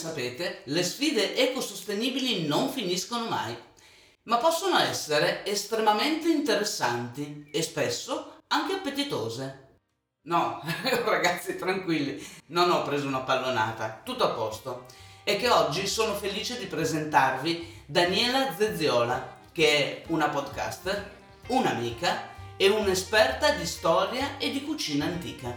sapete, le sfide ecosostenibili non finiscono mai, ma possono essere estremamente interessanti e spesso anche appetitose. No, ragazzi, tranquilli, non ho preso una pallonata, tutto a posto. E che oggi sono felice di presentarvi Daniela Zezziola, che è una podcaster, un'amica e un'esperta di storia e di cucina antica.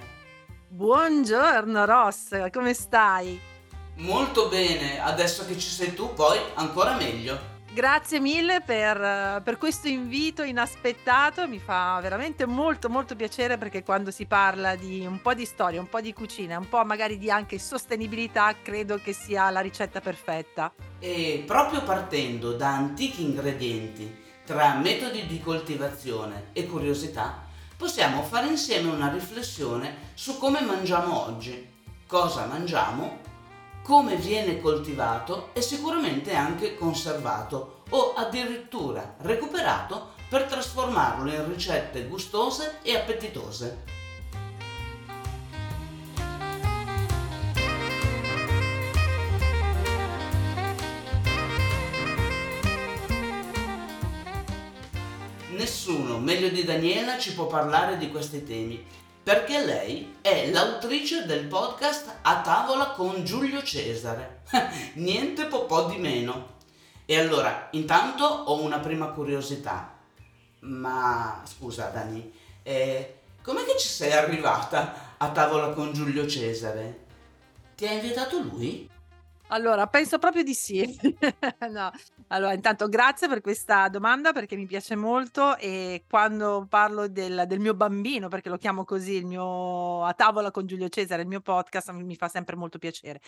Buongiorno Ross, come stai? Molto bene, adesso che ci sei tu poi ancora meglio. Grazie mille per, per, questo invito inaspettato, mi fa veramente molto molto piacere perché quando si parla di un po' di storia, un po' di cucina, un po' magari di anche sostenibilità, credo che sia la ricetta perfetta. E proprio partendo da antichi ingredienti, tra metodi di coltivazione e curiosità, possiamo fare insieme una riflessione su come mangiamo oggi, cosa mangiamo come viene coltivato e sicuramente anche conservato o addirittura recuperato per trasformarlo in ricette gustose e appetitose. Nessuno meglio di Daniela ci può parlare di questi temi perché lei è l'autrice del podcast A tavola con Giulio Cesare. Niente po' po' di meno. E allora, intanto ho una prima curiosità. Ma scusa Dani, eh, com'è che ci sei arrivata a tavola con Giulio Cesare? Ti ha invitato lui? Allora, penso proprio di sì. No, allora intanto grazie per questa domanda perché mi piace molto e quando parlo del del mio bambino, perché lo chiamo così, il mio "A tavola con Giulio Cesare", il mio podcast, mi fa sempre molto piacere.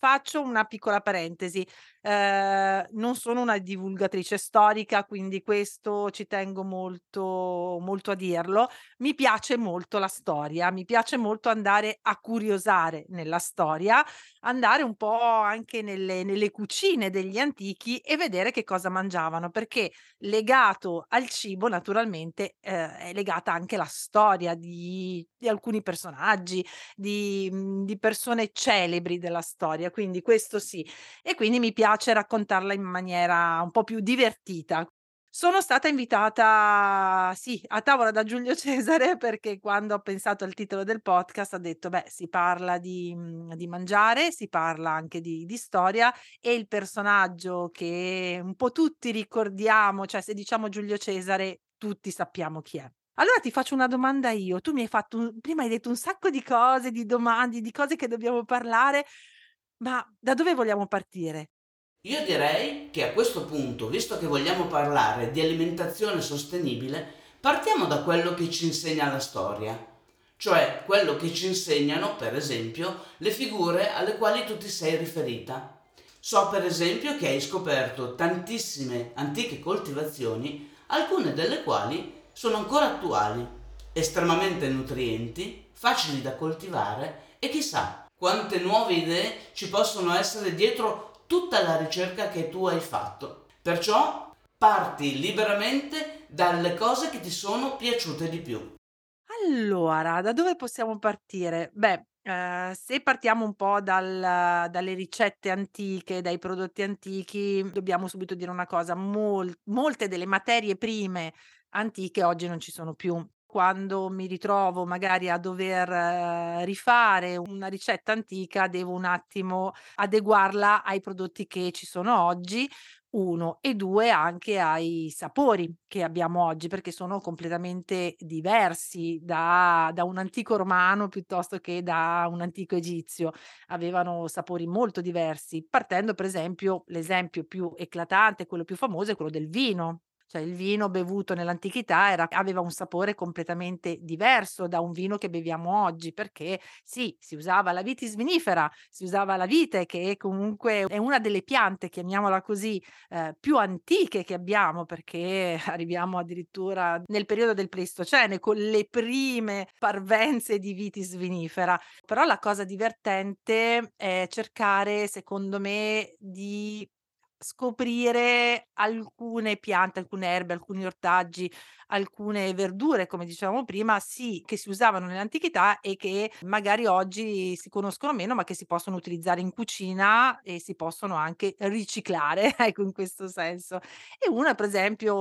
Faccio una piccola parentesi, ehm, non sono una divulgatrice storica, quindi questo ci tengo molto molto a dirlo. Mi piace molto la storia, mi piace molto andare a curiosare nella storia, andare un po' anche nelle nelle cucine degli antichi e vedere che cosa mangiavano, perché legato al cibo naturalmente, ehm, è legata anche la storia di di alcuni personaggi, di mhmm, di persone celebri della storia, quindi questo sì. E quindi mi piace raccontarla in maniera un po' più divertita. Sono stata invitata, sì, a tavola da Giulio Cesare perché quando ho pensato al titolo del podcast ho detto, beh, si parla di, mhmm, di mangiare, si parla anche di, di storia e il personaggio che un po' tutti ricordiamo, cioè se diciamo Giulio Cesare, tutti sappiamo chi è. Allora ti faccio una domanda io. Tu mi hai fatto un, prima hai detto un sacco di cose, di domande, di cose che dobbiamo parlare. Ma da dove vogliamo partire? Io direi che a questo punto, visto che vogliamo parlare di alimentazione sostenibile, partiamo da quello che ci insegna la storia, cioè quello che ci insegnano, per esempio, le figure alle quali tu ti sei riferita. So per esempio che hai scoperto tantissime antiche coltivazioni, alcune delle quali sono ancora attuali, estremamente nutrienti, facili da coltivare e chissà, quante nuove idee ci possono essere dietro tutta la ricerca che tu hai fatto. Perciò parti liberamente dalle cose che ti sono piaciute di più. Allora, da dove possiamo partire? Beh, eh, se partiamo un po' dal- dalle ricette antiche, dai prodotti antichi, dobbiamo subito dire una cosa, mol- molte delle materie prime antiche oggi non ci sono più quando mi ritrovo magari a dover eh, rifare una ricetta antica, devo un attimo adeguarla ai prodotti che ci sono oggi, uno, e due anche ai sapori che abbiamo oggi, perché sono completamente diversi da, da un antico romano piuttosto che da un antico egizio. Avevano sapori molto diversi, partendo per esempio, l'esempio più eclatante, quello più famoso è quello del vino. Cioè il vino bevuto nell'antichità era aveva un sapore completamente diverso da un vino che beviamo oggi, perché sì, si usava la vitis vinifera, si usava la vite che comunque è una delle piante, chiamiamola così, ehm, più antiche che abbiamo, perché arriviamo addirittura nel periodo del Pleistocene con le prime parvenze di vitis vinifera. Però la cosa divertente è cercare, secondo me, di scoprire alcune piante, alcune erbe, alcuni ortaggi, alcune verdure, come dicevamo prima, sì, che si usavano nell'antichità e che magari oggi si conoscono meno, ma che si possono utilizzare in cucina e si possono anche riciclare, ecco, in questo senso. E una, per esempio,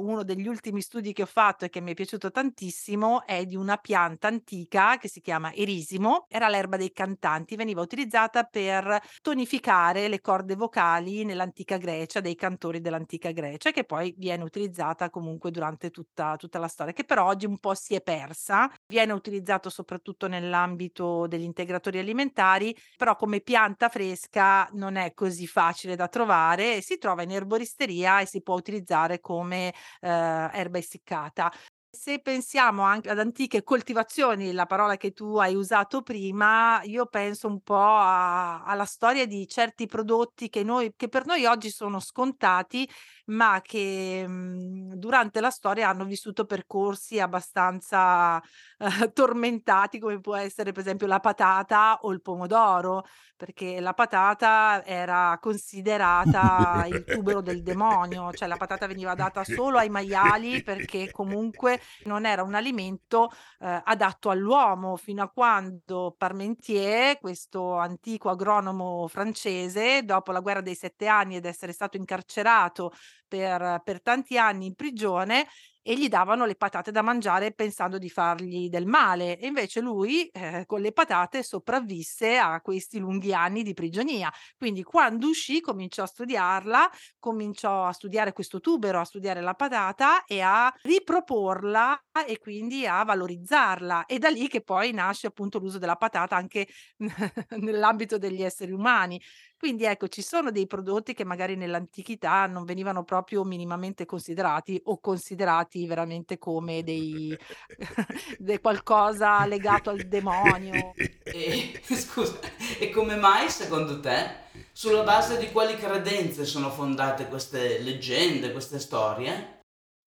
uno degli ultimi studi che ho fatto e che mi è piaciuto tantissimo è di una pianta antica che si chiama erisimo, era l'erba dei cantanti, veniva utilizzata per tonificare le corde vocali nell'antica Grecia, dei cantori dell'antica Grecia, che poi viene utilizzata comunque durante tutta, tutta la storia, che però oggi un po' si è persa. Viene utilizzato soprattutto nell'ambito degli integratori alimentari, però come pianta fresca non è così facile da trovare, si trova in erboristeria e si può utilizzare come eh, erba essiccata. Se pensiamo anche ad antiche coltivazioni, la parola che tu hai usato prima, io penso un po' a alla storia di certi prodotti che noi che per noi oggi sono scontati, ma che, mhmm, durante la storia hanno vissuto percorsi abbastanza, ehm, tormentati, come può essere per esempio la patata o il pomodoro, perché la patata era considerata il tubero del demonio, cioè la patata veniva data solo ai maiali perché comunque non era un alimento, ehm, adatto all'uomo, fino a quando Parmentier, questo antico agronomo francese, dopo la guerra dei 7 anni ed essere stato incarcerato per per tanti anni in prigione e gli davano le patate da mangiare pensando di fargli del male e invece lui, ehm, con le patate sopravvisse a questi lunghi anni di prigionia. Quindi quando uscì cominciò a studiarla, cominciò a studiare questo tubero, a studiare la patata e a riproporla e quindi a valorizzarla. È da lì che poi nasce appunto l'uso della patata anche nell'ambito degli esseri umani. Quindi ecco, ci sono dei prodotti che magari nell'antichità non venivano proprio minimamente considerati o considerati veramente come dei de qualcosa legato al demonio. E scusa, e come mai secondo te? Sulla base di quali credenze sono fondate queste leggende, queste storie?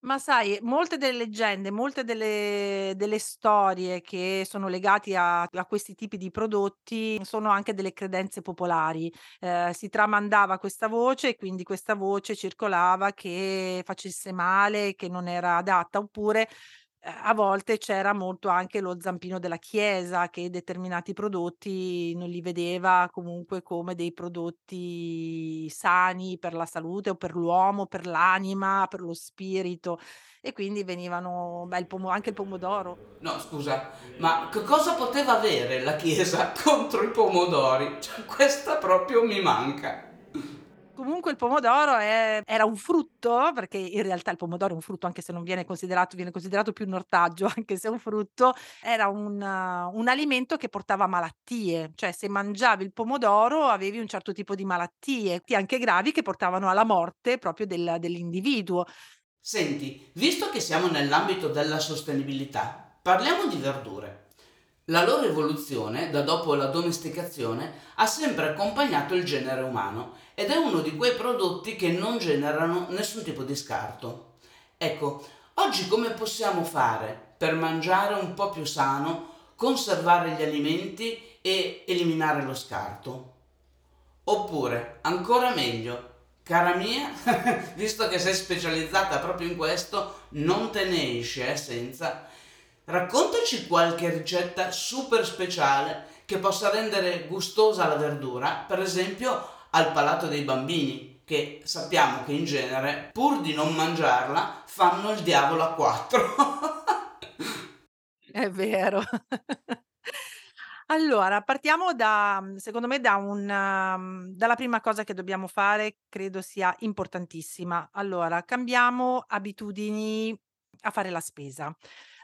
Ma sai, molte delle leggende, molte delle delle storie che sono legati a a questi tipi di prodotti sono anche delle credenze popolari. Ehm, si tramandava questa voce e quindi questa voce circolava che facesse male, che non era adatta, oppure a volte c'era molto anche lo zampino della chiesa che determinati prodotti non li vedeva comunque come dei prodotti sani per la salute o per l'uomo, per l'anima, per lo spirito e quindi venivano beh, il pomo anche il pomodoro. No, scusa, ma che cosa poteva avere la Chiesa contro i pomodori? Cioè, questa proprio mi manca. Comunque il pomodoro è era un frutto, perché in realtà il pomodoro è un frutto, anche se non viene considerato viene considerato più un ortaggio, anche se è un frutto, era un uh, un alimento che portava malattie, cioè se mangiavi il pomodoro avevi un certo tipo di malattie, ti anche gravi, che portavano alla morte proprio del dell'individuo. Senti, visto che siamo nell'ambito della sostenibilità, parliamo di verdure. La loro evoluzione, da dopo la domesticazione, ha sempre accompagnato il genere umano ed è uno di quei prodotti che non generano nessun tipo di scarto. Ecco, oggi come possiamo fare per mangiare un po' più sano, conservare gli alimenti e eliminare lo scarto? Oppure, ancora meglio, cara mia, visto che sei specializzata proprio in questo, non te ne esci eh, senza Raccontaci qualche ricetta super speciale che possa rendere gustosa la verdura, per esempio al palato dei bambini, che sappiamo che in genere, pur di non mangiarla, fanno il diavolo a quattro. È vero. Allora, partiamo da secondo me da un mhmm, dalla prima cosa che dobbiamo fare, credo sia importantissima. Allora, cambiamo abitudini a fare la spesa.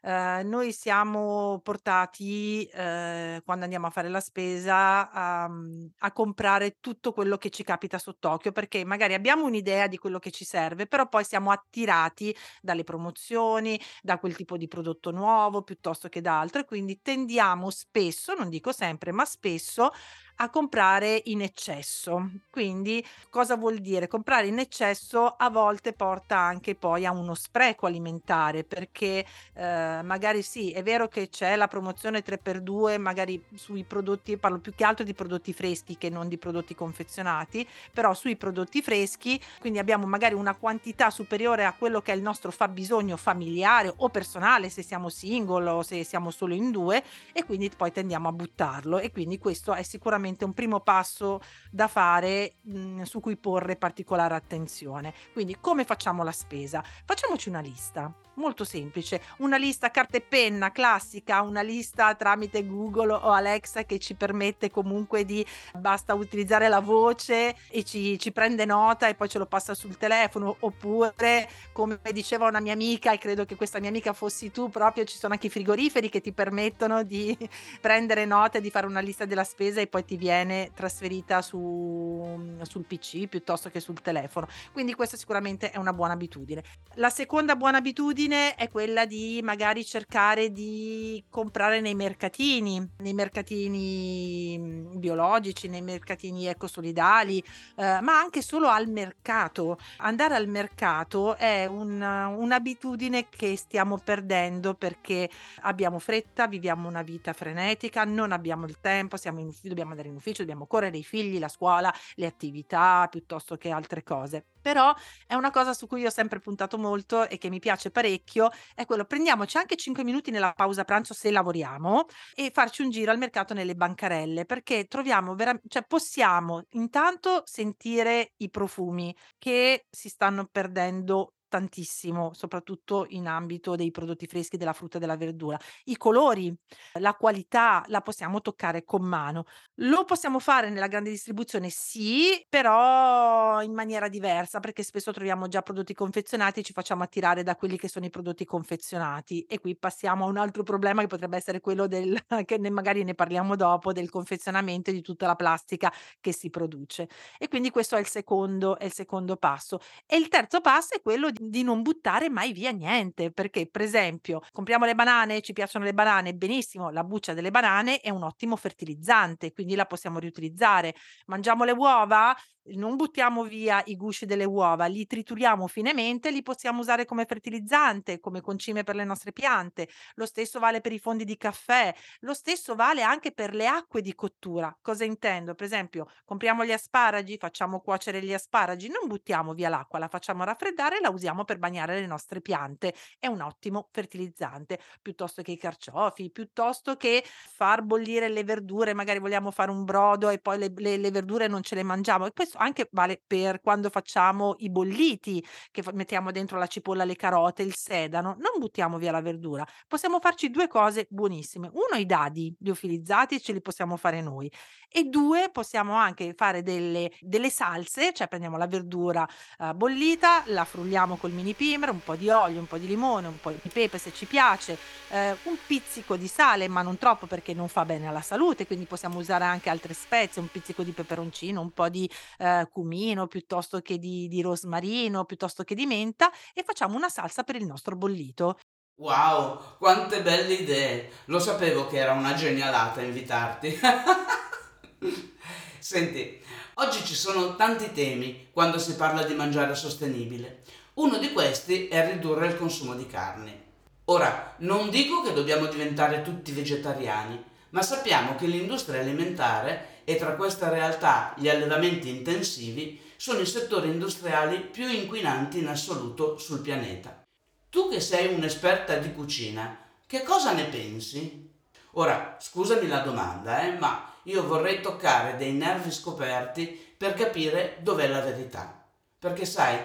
Ehm, noi siamo portati, ehm, quando andiamo a fare la spesa a mhmm, a comprare tutto quello che ci capita sott'occhio, perché magari abbiamo un'idea di quello che ci serve, però poi siamo attirati dalle promozioni, da quel tipo di prodotto nuovo piuttosto che da altro e quindi tendiamo spesso, non dico sempre, ma spesso a comprare in eccesso. Quindi cosa vuol dire? Comprare in eccesso a volte porta anche poi a uno spreco alimentare perché eh, magari sì, è vero che c'è la promozione 3x2, magari sui prodotti, parlo più che altro di prodotti freschi che non di prodotti confezionati, però sui prodotti freschi, quindi abbiamo magari una quantità superiore a quello che è il nostro fabbisogno familiare o personale se siamo single o se siamo solo in due e quindi poi tendiamo a buttarlo e quindi questo è sicuramente un primo passo da fare mh, su cui porre particolare attenzione. Quindi come facciamo la spesa? Facciamoci una lista molto semplice, una lista carta e penna classica, una lista tramite Google o Alexa che ci permette comunque di basta utilizzare la voce e ci, ci prende nota e poi ce lo passa sul telefono. Oppure come diceva una mia amica e credo che questa mia amica fossi tu proprio ci sono anche i frigoriferi che ti permettono di prendere nota e di fare una lista della spesa e poi ti viene trasferita su, sul PC piuttosto che sul telefono. Quindi questa sicuramente è una buona abitudine. La seconda buona abitudine abitudine è quella di magari cercare di comprare nei mercatini, nei mercatini mhmm, biologici, nei mercatini ecosolidali, eh, ma anche solo al mercato. Andare al mercato è un, un'abitudine che stiamo perdendo perché abbiamo fretta, viviamo una vita frenetica, non abbiamo il tempo, in dobbiamo andare in ufficio, dobbiamo correre i figli, la scuola, le attività piuttosto che altre cose però è una cosa su cui ho sempre puntato molto e che mi piace parecchio, è quello prendiamoci anche 5 minuti nella pausa pranzo se lavoriamo e farci un giro al mercato nelle bancarelle, perché troviamo vera cioè possiamo intanto sentire i profumi che si stanno perdendo tantissimo, soprattutto in ambito dei prodotti freschi, della frutta e della verdura. I colori, la qualità la possiamo toccare con mano. Lo possiamo fare nella grande distribuzione? Sì, però in maniera diversa, perché spesso troviamo già prodotti confezionati e ci facciamo attirare da quelli che sono i prodotti confezionati. E qui passiamo a un altro problema che potrebbe essere quello del che ne magari ne parliamo dopo, del confezionamento di tutta la plastica che si produce. E quindi questo è il secondo è il secondo passo. E il terzo passo è quello non buttare mai via niente, perché per esempio compriamo le banane, ci piacciono le banane, benissimo, la buccia delle banane è un ottimo fertilizzante, quindi la possiamo riutilizzare. Mangiamo le uova, non buttiamo via i gusci delle uova, li trituriamo finemente, li possiamo usare come fertilizzante, come concime per le nostre piante. Lo stesso vale per i fondi di caffè, lo stesso vale anche per le acque di cottura. Cosa intendo? Per esempio, compriamo gli asparagi, facciamo cuocere gli asparagi, non buttiamo via l'acqua, la facciamo raffreddare e la usiamo per bagnare le nostre piante. È un ottimo fertilizzante, piuttosto che i carciofi, piuttosto che far bollire le verdure, magari vogliamo fare un brodo e poi le, le, le verdure non ce le mangiamo. E questo anche vale per quando facciamo i bolliti, che mettiamo dentro la cipolla, le carote, il sedano, non buttiamo via la verdura. Possiamo farci due cose buonissime. Uno, i dadi liofilizzati ce li possiamo fare noi e due, possiamo anche fare delle, delle salse, cioè prendiamo la verdura uh, bollita, la frulliamo col mini primer, un po' di olio, un po' di limone, un po' di pepe se ci piace, eh, un pizzico di sale, ma non troppo perché non fa bene alla salute, quindi possiamo usare anche altre spezie, un pizzico di peperoncino, un po' di eh, cumino piuttosto che di, di rosmarino, piuttosto che di menta e facciamo una salsa per il nostro bollito. Wow, quante belle idee! Lo sapevo che era una genialata invitarti. Senti, oggi ci sono tanti temi quando si parla di mangiare sostenibile. Uno di questi è ridurre il consumo di carne. Ora, non dico che dobbiamo diventare tutti vegetariani, ma sappiamo che l'industria alimentare e tra queste realtà gli allevamenti intensivi sono i settori industriali più inquinanti in assoluto sul pianeta. Tu che sei un'esperta di cucina, che cosa ne pensi? Ora, scusami la domanda, eh, ma io vorrei toccare dei nervi scoperti per capire dov'è la verità. Perché sai,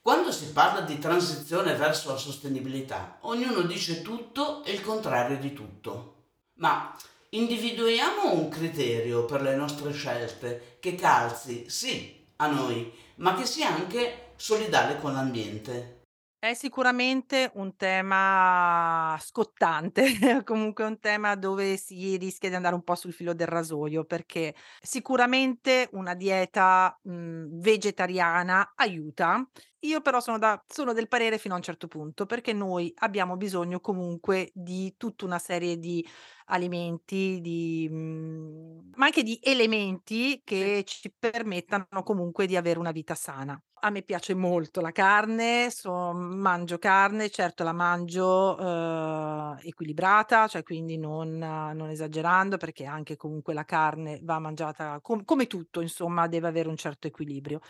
quando si parla di transizione verso la sostenibilità, ognuno dice tutto e il contrario di tutto. Ma individuiamo un criterio per le nostre scelte che calzi, sì, a noi, ma che sia anche solidale con l'ambiente. È sicuramente un tema scottante, comunque un tema dove si rischia di andare un po' sul filo del rasoio, perché sicuramente una dieta, mhmm, vegetariana aiuta Io però sono da sono del parere fino a un certo punto, perché noi abbiamo bisogno comunque di tutta una serie di alimenti, di mhmm, ma anche di elementi che ci permettano comunque di avere una vita sana. A me piace molto la carne, so mangio carne, certo la mangio, uhm, equilibrata, cioè quindi non non esagerando, perché anche comunque la carne va mangiata com come tutto insomma, deve avere un certo equilibrio.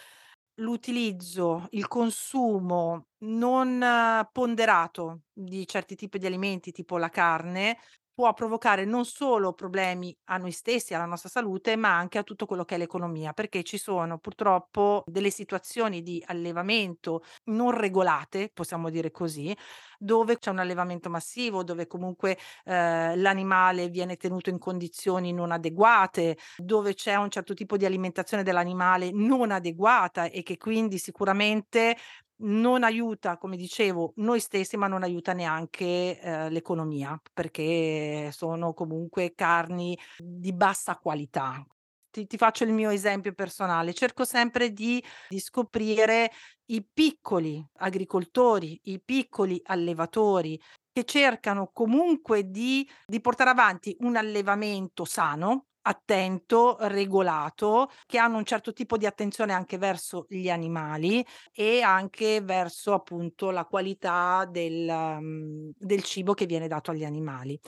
L'utilizzo, il consumo non eh, ponderato di certi tipi di alimenti, tipo la carne, può provocare non solo problemi a noi stessi, alla nostra salute, ma anche a tutto quello che è l'economia, perché ci sono purtroppo delle situazioni di allevamento non regolate, possiamo dire così, dove c'è un allevamento massivo, dove comunque eh, l'animale viene tenuto in condizioni non adeguate, dove c'è un certo tipo di alimentazione dell'animale non adeguata e che quindi sicuramente non aiuta, come dicevo, noi stessi, ma non aiuta neanche, ehm, l'economia, perché sono comunque carni di bassa qualità. Ti ti faccio il mio esempio personale: cerco sempre di di scoprire i piccoli agricoltori, i piccoli allevatori che cercano comunque di di portare avanti un allevamento sano, attento, regolato, che hanno un certo tipo di attenzione anche verso gli animali e anche verso appunto la qualità del mhmm, del cibo che viene dato agli animali.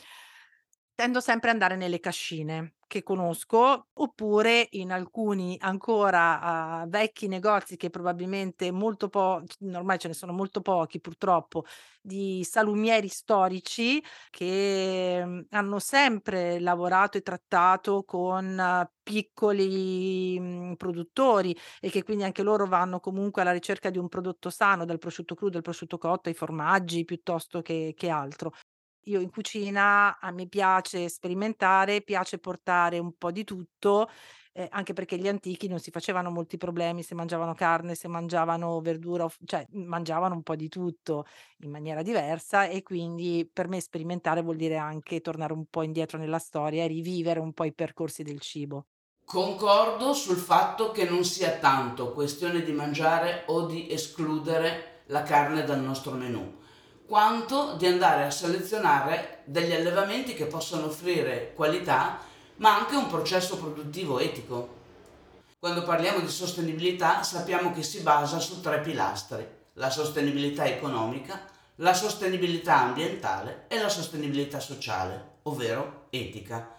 Tendo sempre ad andare nelle cascine che conosco, oppure in alcuni ancora, uhm, vecchi negozi che probabilmente molto po c ormai ce ne sono molto pochi purtroppo, di salumieri storici che, mhmm, hanno sempre lavorato e trattato con piccoli, mhmm, produttori e che quindi anche loro vanno comunque alla ricerca di un prodotto sano, dal prosciutto crudo al prosciutto cotto, ai formaggi piuttosto che che altro. Io in cucina a me piace sperimentare, piace portare un po' di tutto, ehm, anche perché gli antichi non si facevano molti problemi se mangiavano carne, se mangiavano verdura cioè, mangiavano un po' di tutto in maniera diversa e quindi per me sperimentare vuol dire anche tornare un po' indietro nella storia e rivivere un po' i percorsi del cibo. Concordo sul fatto che non sia tanto questione di mangiare o di escludere la carne dal nostro menù, quanto di andare a selezionare degli allevamenti che possono offrire qualità, ma anche un processo produttivo etico. Quando parliamo di sostenibilità sappiamo che si basa su tre pilastri, la sostenibilità economica, la sostenibilità ambientale e la sostenibilità sociale, ovvero etica.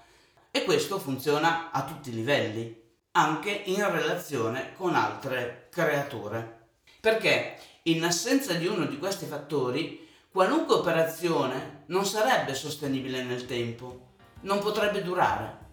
E questo funziona a tutti i livelli, anche in relazione con altre creature. Perché in assenza di uno di questi fattori, qualunque operazione non sarebbe sostenibile nel tempo, non potrebbe durare.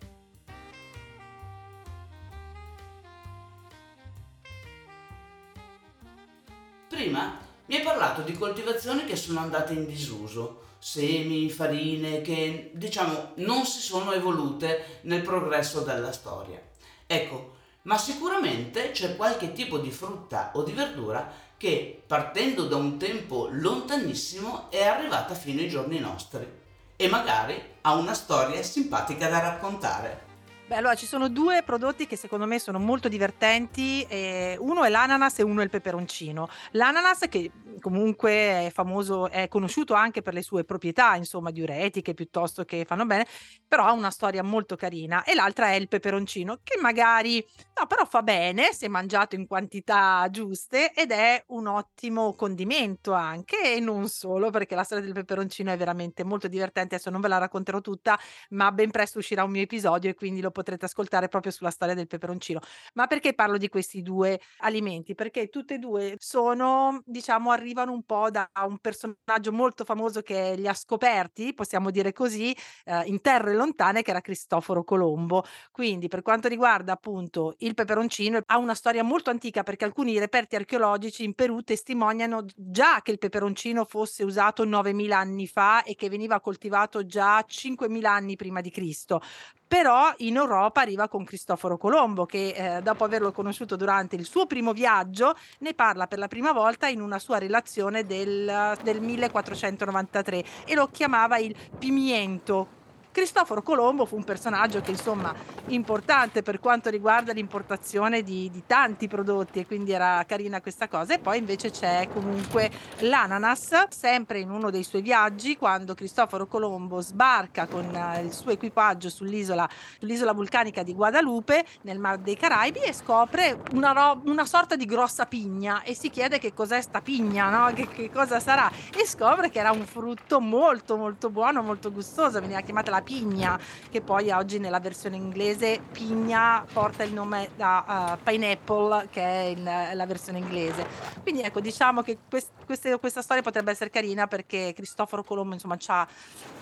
Prima mi hai parlato di coltivazioni che sono andate in disuso, semi, farine che diciamo non si sono evolute nel progresso della storia. Ecco, ma sicuramente c'è qualche tipo di frutta o di verdura che partendo da un tempo lontanissimo è arrivata fino ai giorni nostri e magari ha una storia simpatica da raccontare. Beh, allora ci sono 2 prodotti che secondo me sono molto divertenti, ehm, uno è l'ananas e uno è il peperoncino. L'ananas che, comunque è famoso è conosciuto anche per le sue proprietà, insomma, diuretiche piuttosto che fanno bene, però ha una storia molto carina e l'altra è il peperoncino che magari no, però fa bene se mangiato in quantità giuste ed è un ottimo condimento anche e non solo, perché la storia del peperoncino è veramente molto divertente. Adesso non ve la racconterò tutta, ma ben presto uscirà un mio episodio e quindi lo potrete ascoltare proprio sulla storia del peperoncino. Ma perché parlo di questi 2 alimenti? Perché tutte e 2 sono diciamo, arrivano un po' da un personaggio molto famoso che li ha scoperti, possiamo dire così, ehm, in terre lontane che era Cristoforo Colombo. Quindi per quanto riguarda appunto il peperoncino, ha una storia molto antica perché alcuni reperti archeologici in Perù testimoniano già che il peperoncino fosse usato 9000 anni fa e che veniva coltivato già 5000 anni prima di Cristo però in Europa arriva con Cristoforo Colombo che eh, dopo averlo conosciuto durante il suo primo viaggio ne parla per la prima volta in una sua relazione del, del 1493 e lo chiamava il pimiento Cristoforo Colombo fu un personaggio che insomma importante per quanto riguarda l'importazione di, di tanti prodotti e quindi era carina questa cosa e poi invece c'è comunque l'ananas sempre in uno dei suoi viaggi quando Cristoforo Colombo sbarca con eh, il suo equipaggio sull'isola, sull'isola vulcanica di Guadalupe nel Mar dei Caraibi e scopre una, ro- una sorta di grossa pigna e si chiede che cos'è sta pigna, no? che, che cosa sarà e scopre che era un frutto molto molto buono, molto gustoso, veniva chiamata la pigna che poi oggi nella versione inglese pigna porta il nome da uh, pineapple che è in, la versione inglese. Quindi ecco diciamo che quest- queste, questa storia potrebbe essere carina perché Cristoforo Colombo insomma ci ha,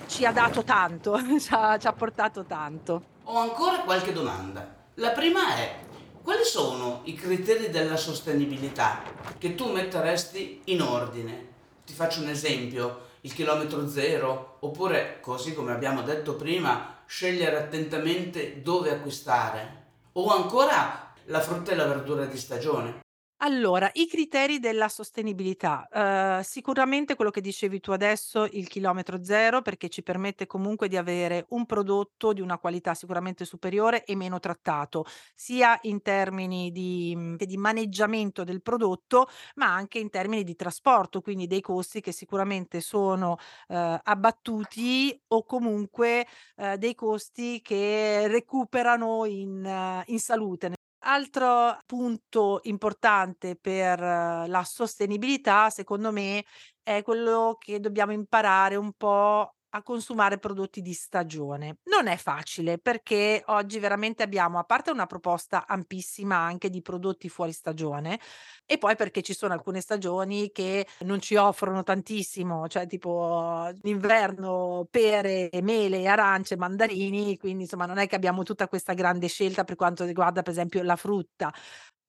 ci ha dato tanto, ci ha, ci ha portato tanto. Ho ancora qualche domanda. La prima è, quali sono i criteri della sostenibilità che tu metteresti in ordine? Ti faccio un esempio, il chilometro zero, oppure, così come abbiamo detto prima, scegliere attentamente dove acquistare, o ancora la frutta e la verdura di stagione. Allora, i criteri della sostenibilità. Ehm, sicuramente quello che dicevi tu adesso, il chilometro zero, perché ci permette comunque di avere un prodotto di una qualità sicuramente superiore e meno trattato, sia in termini di mhmm, di maneggiamento del prodotto, ma anche in termini di trasporto, quindi dei costi che sicuramente sono, ehm, abbattuti o comunque, ehm, dei costi che recuperano in eh, in salute. Altro punto importante per eh, la sostenibilità, secondo me, è quello che dobbiamo imparare un po' a consumare prodotti di stagione. Non è facile perché oggi veramente abbiamo, a parte una proposta ampissima anche di prodotti fuori stagione, e poi perché ci sono alcune stagioni che non ci offrono tantissimo, cioè tipo d'inverno pere, mele, arance, mandarini, quindi insomma non è che abbiamo tutta questa grande scelta per quanto riguarda per esempio la frutta.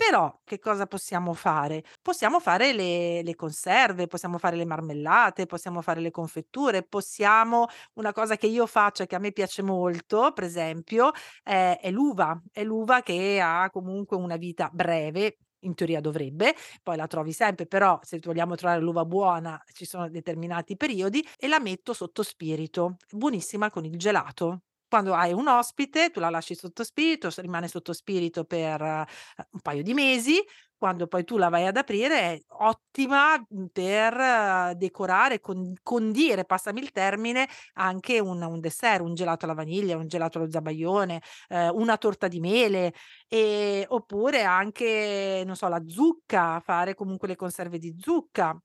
Però che cosa possiamo fare? Possiamo fare le le conserve, possiamo fare le marmellate, possiamo fare le confetture, possiamo una cosa che io faccio e che a me piace molto, per esempio, è è l'uva. È l'uva che ha comunque una vita breve, in teoria dovrebbe, poi la trovi sempre, però se vogliamo trovare l'uva buona ci sono determinati periodi e la metto sotto spirito. Buonissima con il gelato. Quando hai un ospite, tu la lasci sotto spirito, rimane sotto spirito per, ehm, un paio di mesi, quando poi tu la vai ad aprire è ottima, mhmm, per eh, decorare, con condire, passami il termine, anche un un dessert, un gelato alla vaniglia, un gelato allo zabaione, ehm, una torta di mele, ehm, oppure anche, non so, la zucca, fare comunque le conserve di zucca.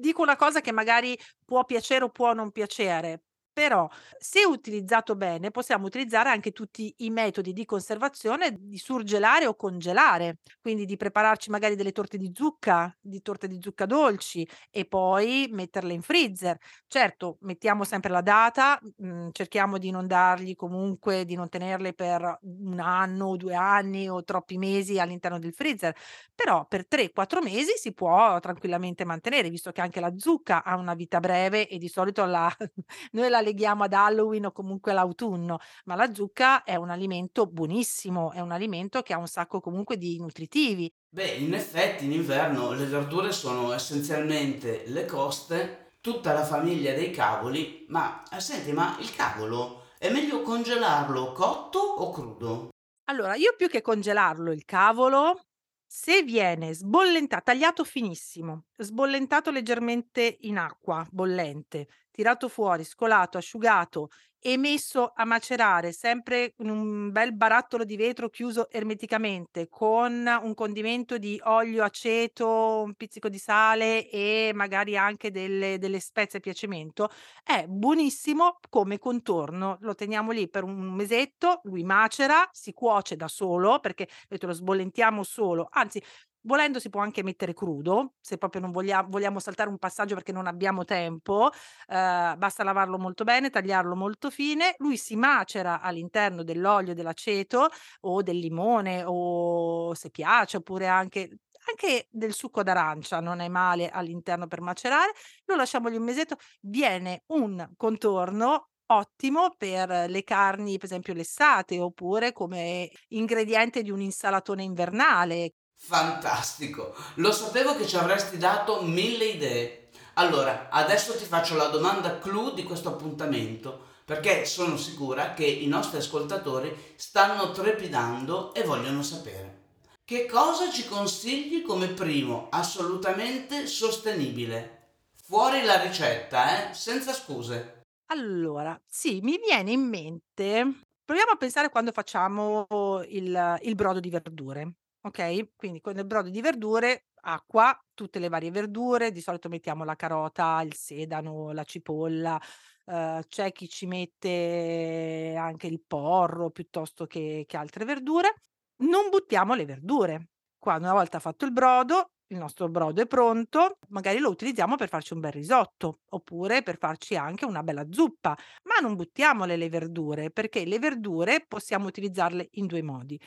Dico una cosa che magari può piacere o può non piacere, però se utilizzato bene possiamo utilizzare anche tutti i metodi di conservazione di surgelare o congelare, quindi di prepararci magari delle torte di zucca, di torte di zucca dolci e poi metterle in freezer. Certo, mettiamo sempre la data, mhmm, cerchiamo di non dargli comunque di non tenerle per 1 anno 2 anni o troppi mesi all'interno del freezer, però per 3, 4 mesi si può tranquillamente mantenere, visto che anche la zucca ha una vita breve e di solito la noi la leghiamo ad Halloween o comunque all'autunno, ma la zucca è un alimento buonissimo, è un alimento che ha un sacco comunque di nutritivi. Beh, in effetti in inverno le verdure sono essenzialmente le coste, tutta la famiglia dei cavoli, ma eh, senti, ma il cavolo è meglio congelarlo cotto o crudo? Allora, io più che congelarlo il cavolo, se viene sbollenta tagliato finissimo, sbollentato leggermente in acqua bollente, tirato fuori, scolato, asciugato e messo a macerare sempre in un bel barattolo di vetro chiuso ermeticamente con un condimento di olio, aceto, un pizzico di sale e magari anche delle, delle spezie a piacimento, è buonissimo come contorno. Lo teniamo lì per un mesetto, lui macera, si cuoce da solo perché detto, lo sbollentiamo solo, anzi Volendo si può anche mettere crudo, se proprio non voglia vogliamo saltare un passaggio perché non abbiamo tempo, ehm, basta lavarlo molto bene, tagliarlo molto fine, lui si macera all'interno dell'olio, dell'aceto o del limone o se piace, oppure anche anche del succo d'arancia non è male all'interno per macerare, lo lasciamo lì un mesetto, viene un contorno ottimo per le carni, per esempio lessate, oppure come ingrediente di un insalatone invernale. Fantastico! Lo sapevo che ci avresti dato mille idee. Allora, adesso ti faccio la domanda clou di questo appuntamento. perché sono sicura che i nostri ascoltatori stanno trepidando e vogliono sapere. Che cosa ci consigli come primo assolutamente sostenibile? Fuori la ricetta, eh? Senza scuse. Allora, sì, mi viene in mente proviamo a pensare quando facciamo il il brodo di verdure, okay, quindi con il brodo di verdure, acqua, tutte le varie verdure, di solito mettiamo la carota, il sedano, la cipolla, uhm, c'è chi ci mette anche il porro piuttosto che che altre verdure. Non buttiamo le verdure. Quando una volta fatto il brodo, il nostro brodo è pronto, magari lo utilizziamo per farci un bel risotto, oppure per farci anche una bella zuppa, ma non buttiamole le verdure, perché le verdure possiamo utilizzarle in 2 modi.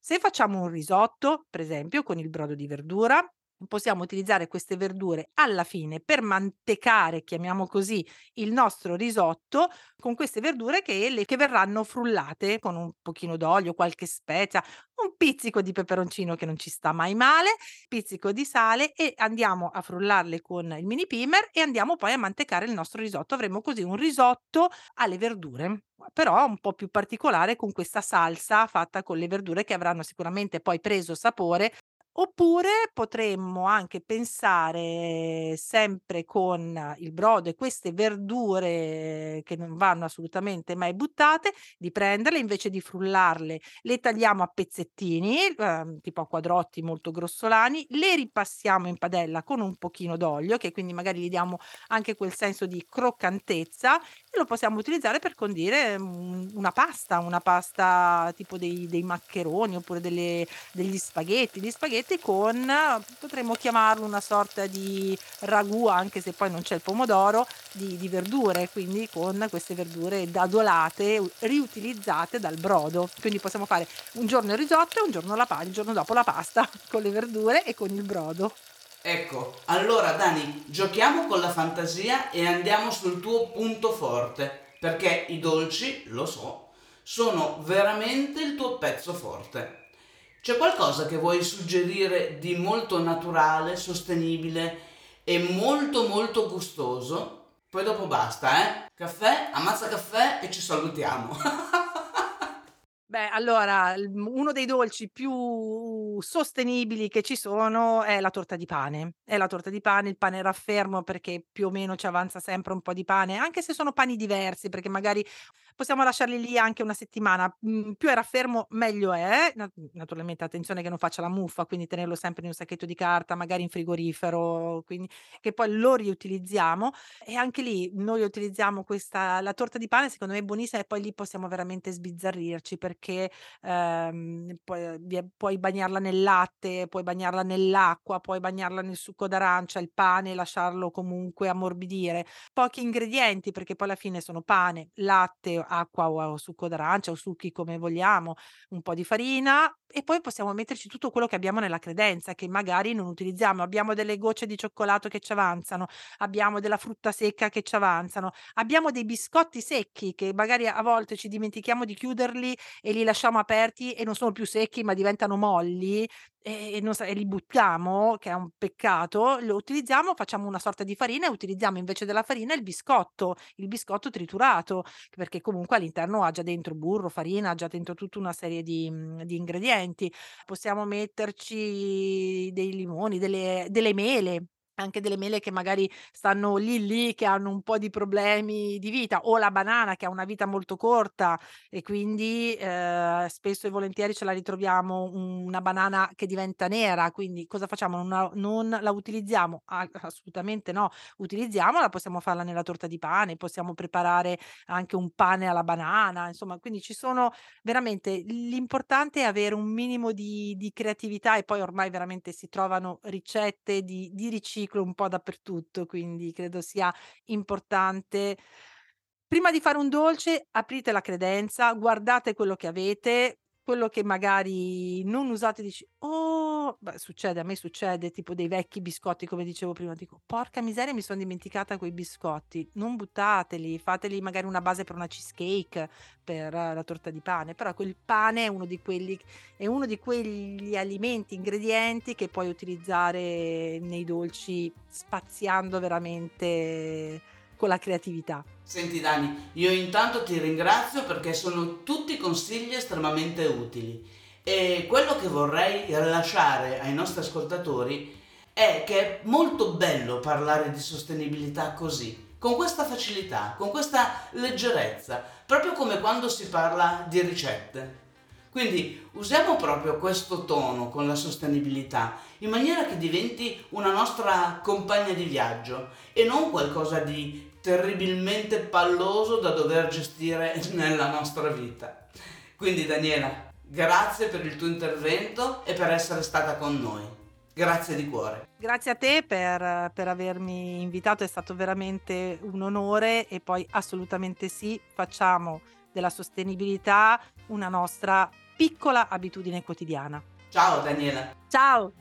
Se facciamo un risotto, per esempio, con il brodo di verdura, possiamo utilizzare queste verdure alla fine per mantecare, chiamiamo così, il nostro risotto con queste verdure che, le, che verranno frullate con un pochino d'olio, qualche spezia, un pizzico di peperoncino che non ci sta mai male, pizzico di sale e andiamo a frullarle con il mini pimer e andiamo poi a mantecare il nostro risotto. Avremo così un risotto alle verdure, però un po' più particolare con questa salsa fatta con le verdure che avranno sicuramente poi preso sapore Oppure potremmo anche pensare, sempre con il brodo e queste verdure che non vanno assolutamente mai buttate, di prenderle invece di frullarle, le tagliamo a pezzettini, ehm, tipo a quadrotti molto grossolani, le ripassiamo in padella con un pochino d'olio, che quindi magari gli diamo anche quel senso di croccantezza e lo possiamo utilizzare per condire, mhmm, una pasta, una pasta tipo dei dei maccheroni oppure delle degli spaghetti. Gli spaghetti spaghetti con potremmo chiamarlo una sorta di ragù, anche se poi non c'è il pomodoro, di di verdure, quindi con queste verdure dadolate, riutilizzate dal brodo. Quindi possiamo fare un giorno il risotto e un giorno la pa il giorno dopo la pasta con le verdure e con il brodo. Ecco, allora Dani, giochiamo con la fantasia e andiamo sul tuo punto forte, perché i dolci, lo so, sono veramente il tuo pezzo forte. C'è qualcosa che vuoi suggerire di molto naturale, sostenibile e molto molto gustoso? Poi dopo basta, eh? Caffè, ammazza caffè e ci salutiamo. Beh, allora, uno dei dolci più sostenibili che ci sono è la torta di pane. È la torta di pane, il pane raffermo perché più o meno ci avanza sempre un po' di pane, anche se sono pani diversi, perché magari possiamo lasciarli lì anche una settimana. Mhmm, più è raffermo meglio è. Na naturalmente attenzione che non faccia la muffa, quindi tenerlo sempre in un sacchetto di carta, magari in frigorifero, quindi che poi lo riutilizziamo. E anche lì noi utilizziamo questa la torta di pane secondo me è buonissima e poi lì possiamo veramente sbizzarrirci perché ehm, puoi puoi bagnarla nel latte, puoi bagnarla nell'acqua, puoi bagnarla nel succo d'arancia, il pane, lasciarlo comunque ammorbidire. Pochi ingredienti perché poi alla fine sono pane, latte, acqua o succo d'arancia o succhi come vogliamo, un po' di farina e poi possiamo metterci tutto quello che abbiamo nella credenza che magari non utilizziamo. Abbiamo delle gocce di cioccolato che ci avanzano, abbiamo della frutta secca che ci avanzano, abbiamo dei biscotti secchi che magari a volte ci dimentichiamo di chiuderli e li lasciamo aperti e non sono più secchi, ma diventano molli e non e li buttiamo, che è un peccato, lo utilizziamo, facciamo una sorta di farina e utilizziamo invece della farina il biscotto, il biscotto triturato, perché comunque all'interno ha già dentro burro, farina, ha già dentro tutta una serie di mhmm, di ingredienti. Possiamo metterci dei limoni, delle delle mele anche delle mele che magari stanno lì, lì, che hanno un po' di problemi di vita, o la banana che ha una vita molto corta e quindi, ehm, spesso e volentieri ce la ritroviamo una banana che diventa nera, quindi cosa facciamo? Non la non la utilizziamo? A assolutamente no, utilizziamola, possiamo farla nella torta di pane, possiamo preparare anche un pane alla banana, insomma, quindi ci sono veramente l'importante è avere un minimo di di creatività e poi ormai veramente si trovano ricette di di riciclo riciclo un po' dappertutto, quindi credo sia importante. Prima di fare un dolce aprite la credenza, guardate quello che avete, quello che magari non usate dici: "Oh" beh, succede, a me succede, tipo dei vecchi biscotti, come dicevo prima, dico: "Porca miseria, mi son dimenticata quei biscotti." Non buttateli, fateli magari una base per una cheesecake, per la torta di pane, però quel pane è uno di quelli è uno di quegli alimenti, ingredienti che puoi utilizzare nei dolci spaziando veramente con la creatività. Senti Dani, io intanto ti ringrazio perché sono tutti consigli estremamente utili e quello che vorrei lasciare ai nostri ascoltatori è che è molto bello parlare di sostenibilità così, con questa facilità, con questa leggerezza, proprio come quando si parla di ricette. Quindi usiamo proprio questo tono con la sostenibilità in maniera che diventi una nostra compagna di viaggio e non qualcosa di terribilmente palloso da dover gestire nella nostra vita. Quindi Daniela, grazie per il tuo intervento e per essere stata con noi. Grazie di cuore. Grazie a te per, per, avermi invitato, è stato veramente un onore e poi assolutamente sì, facciamo della sostenibilità una nostra piccola abitudine quotidiana. Ciao Daniela. Ciao.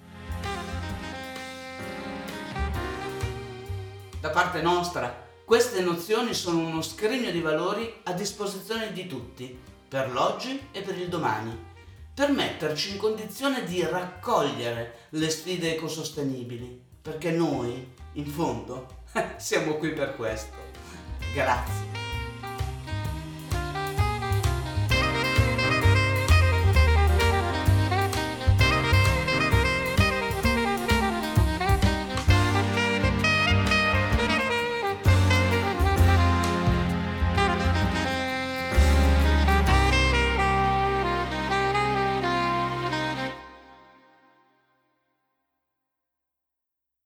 Da parte nostra, queste nozioni sono uno scrigno di valori a disposizione di tutti, per l'oggi e per il domani, per metterci in condizione di raccogliere le sfide ecosostenibili, perché noi, in fondo, siamo qui per questo. Grazie.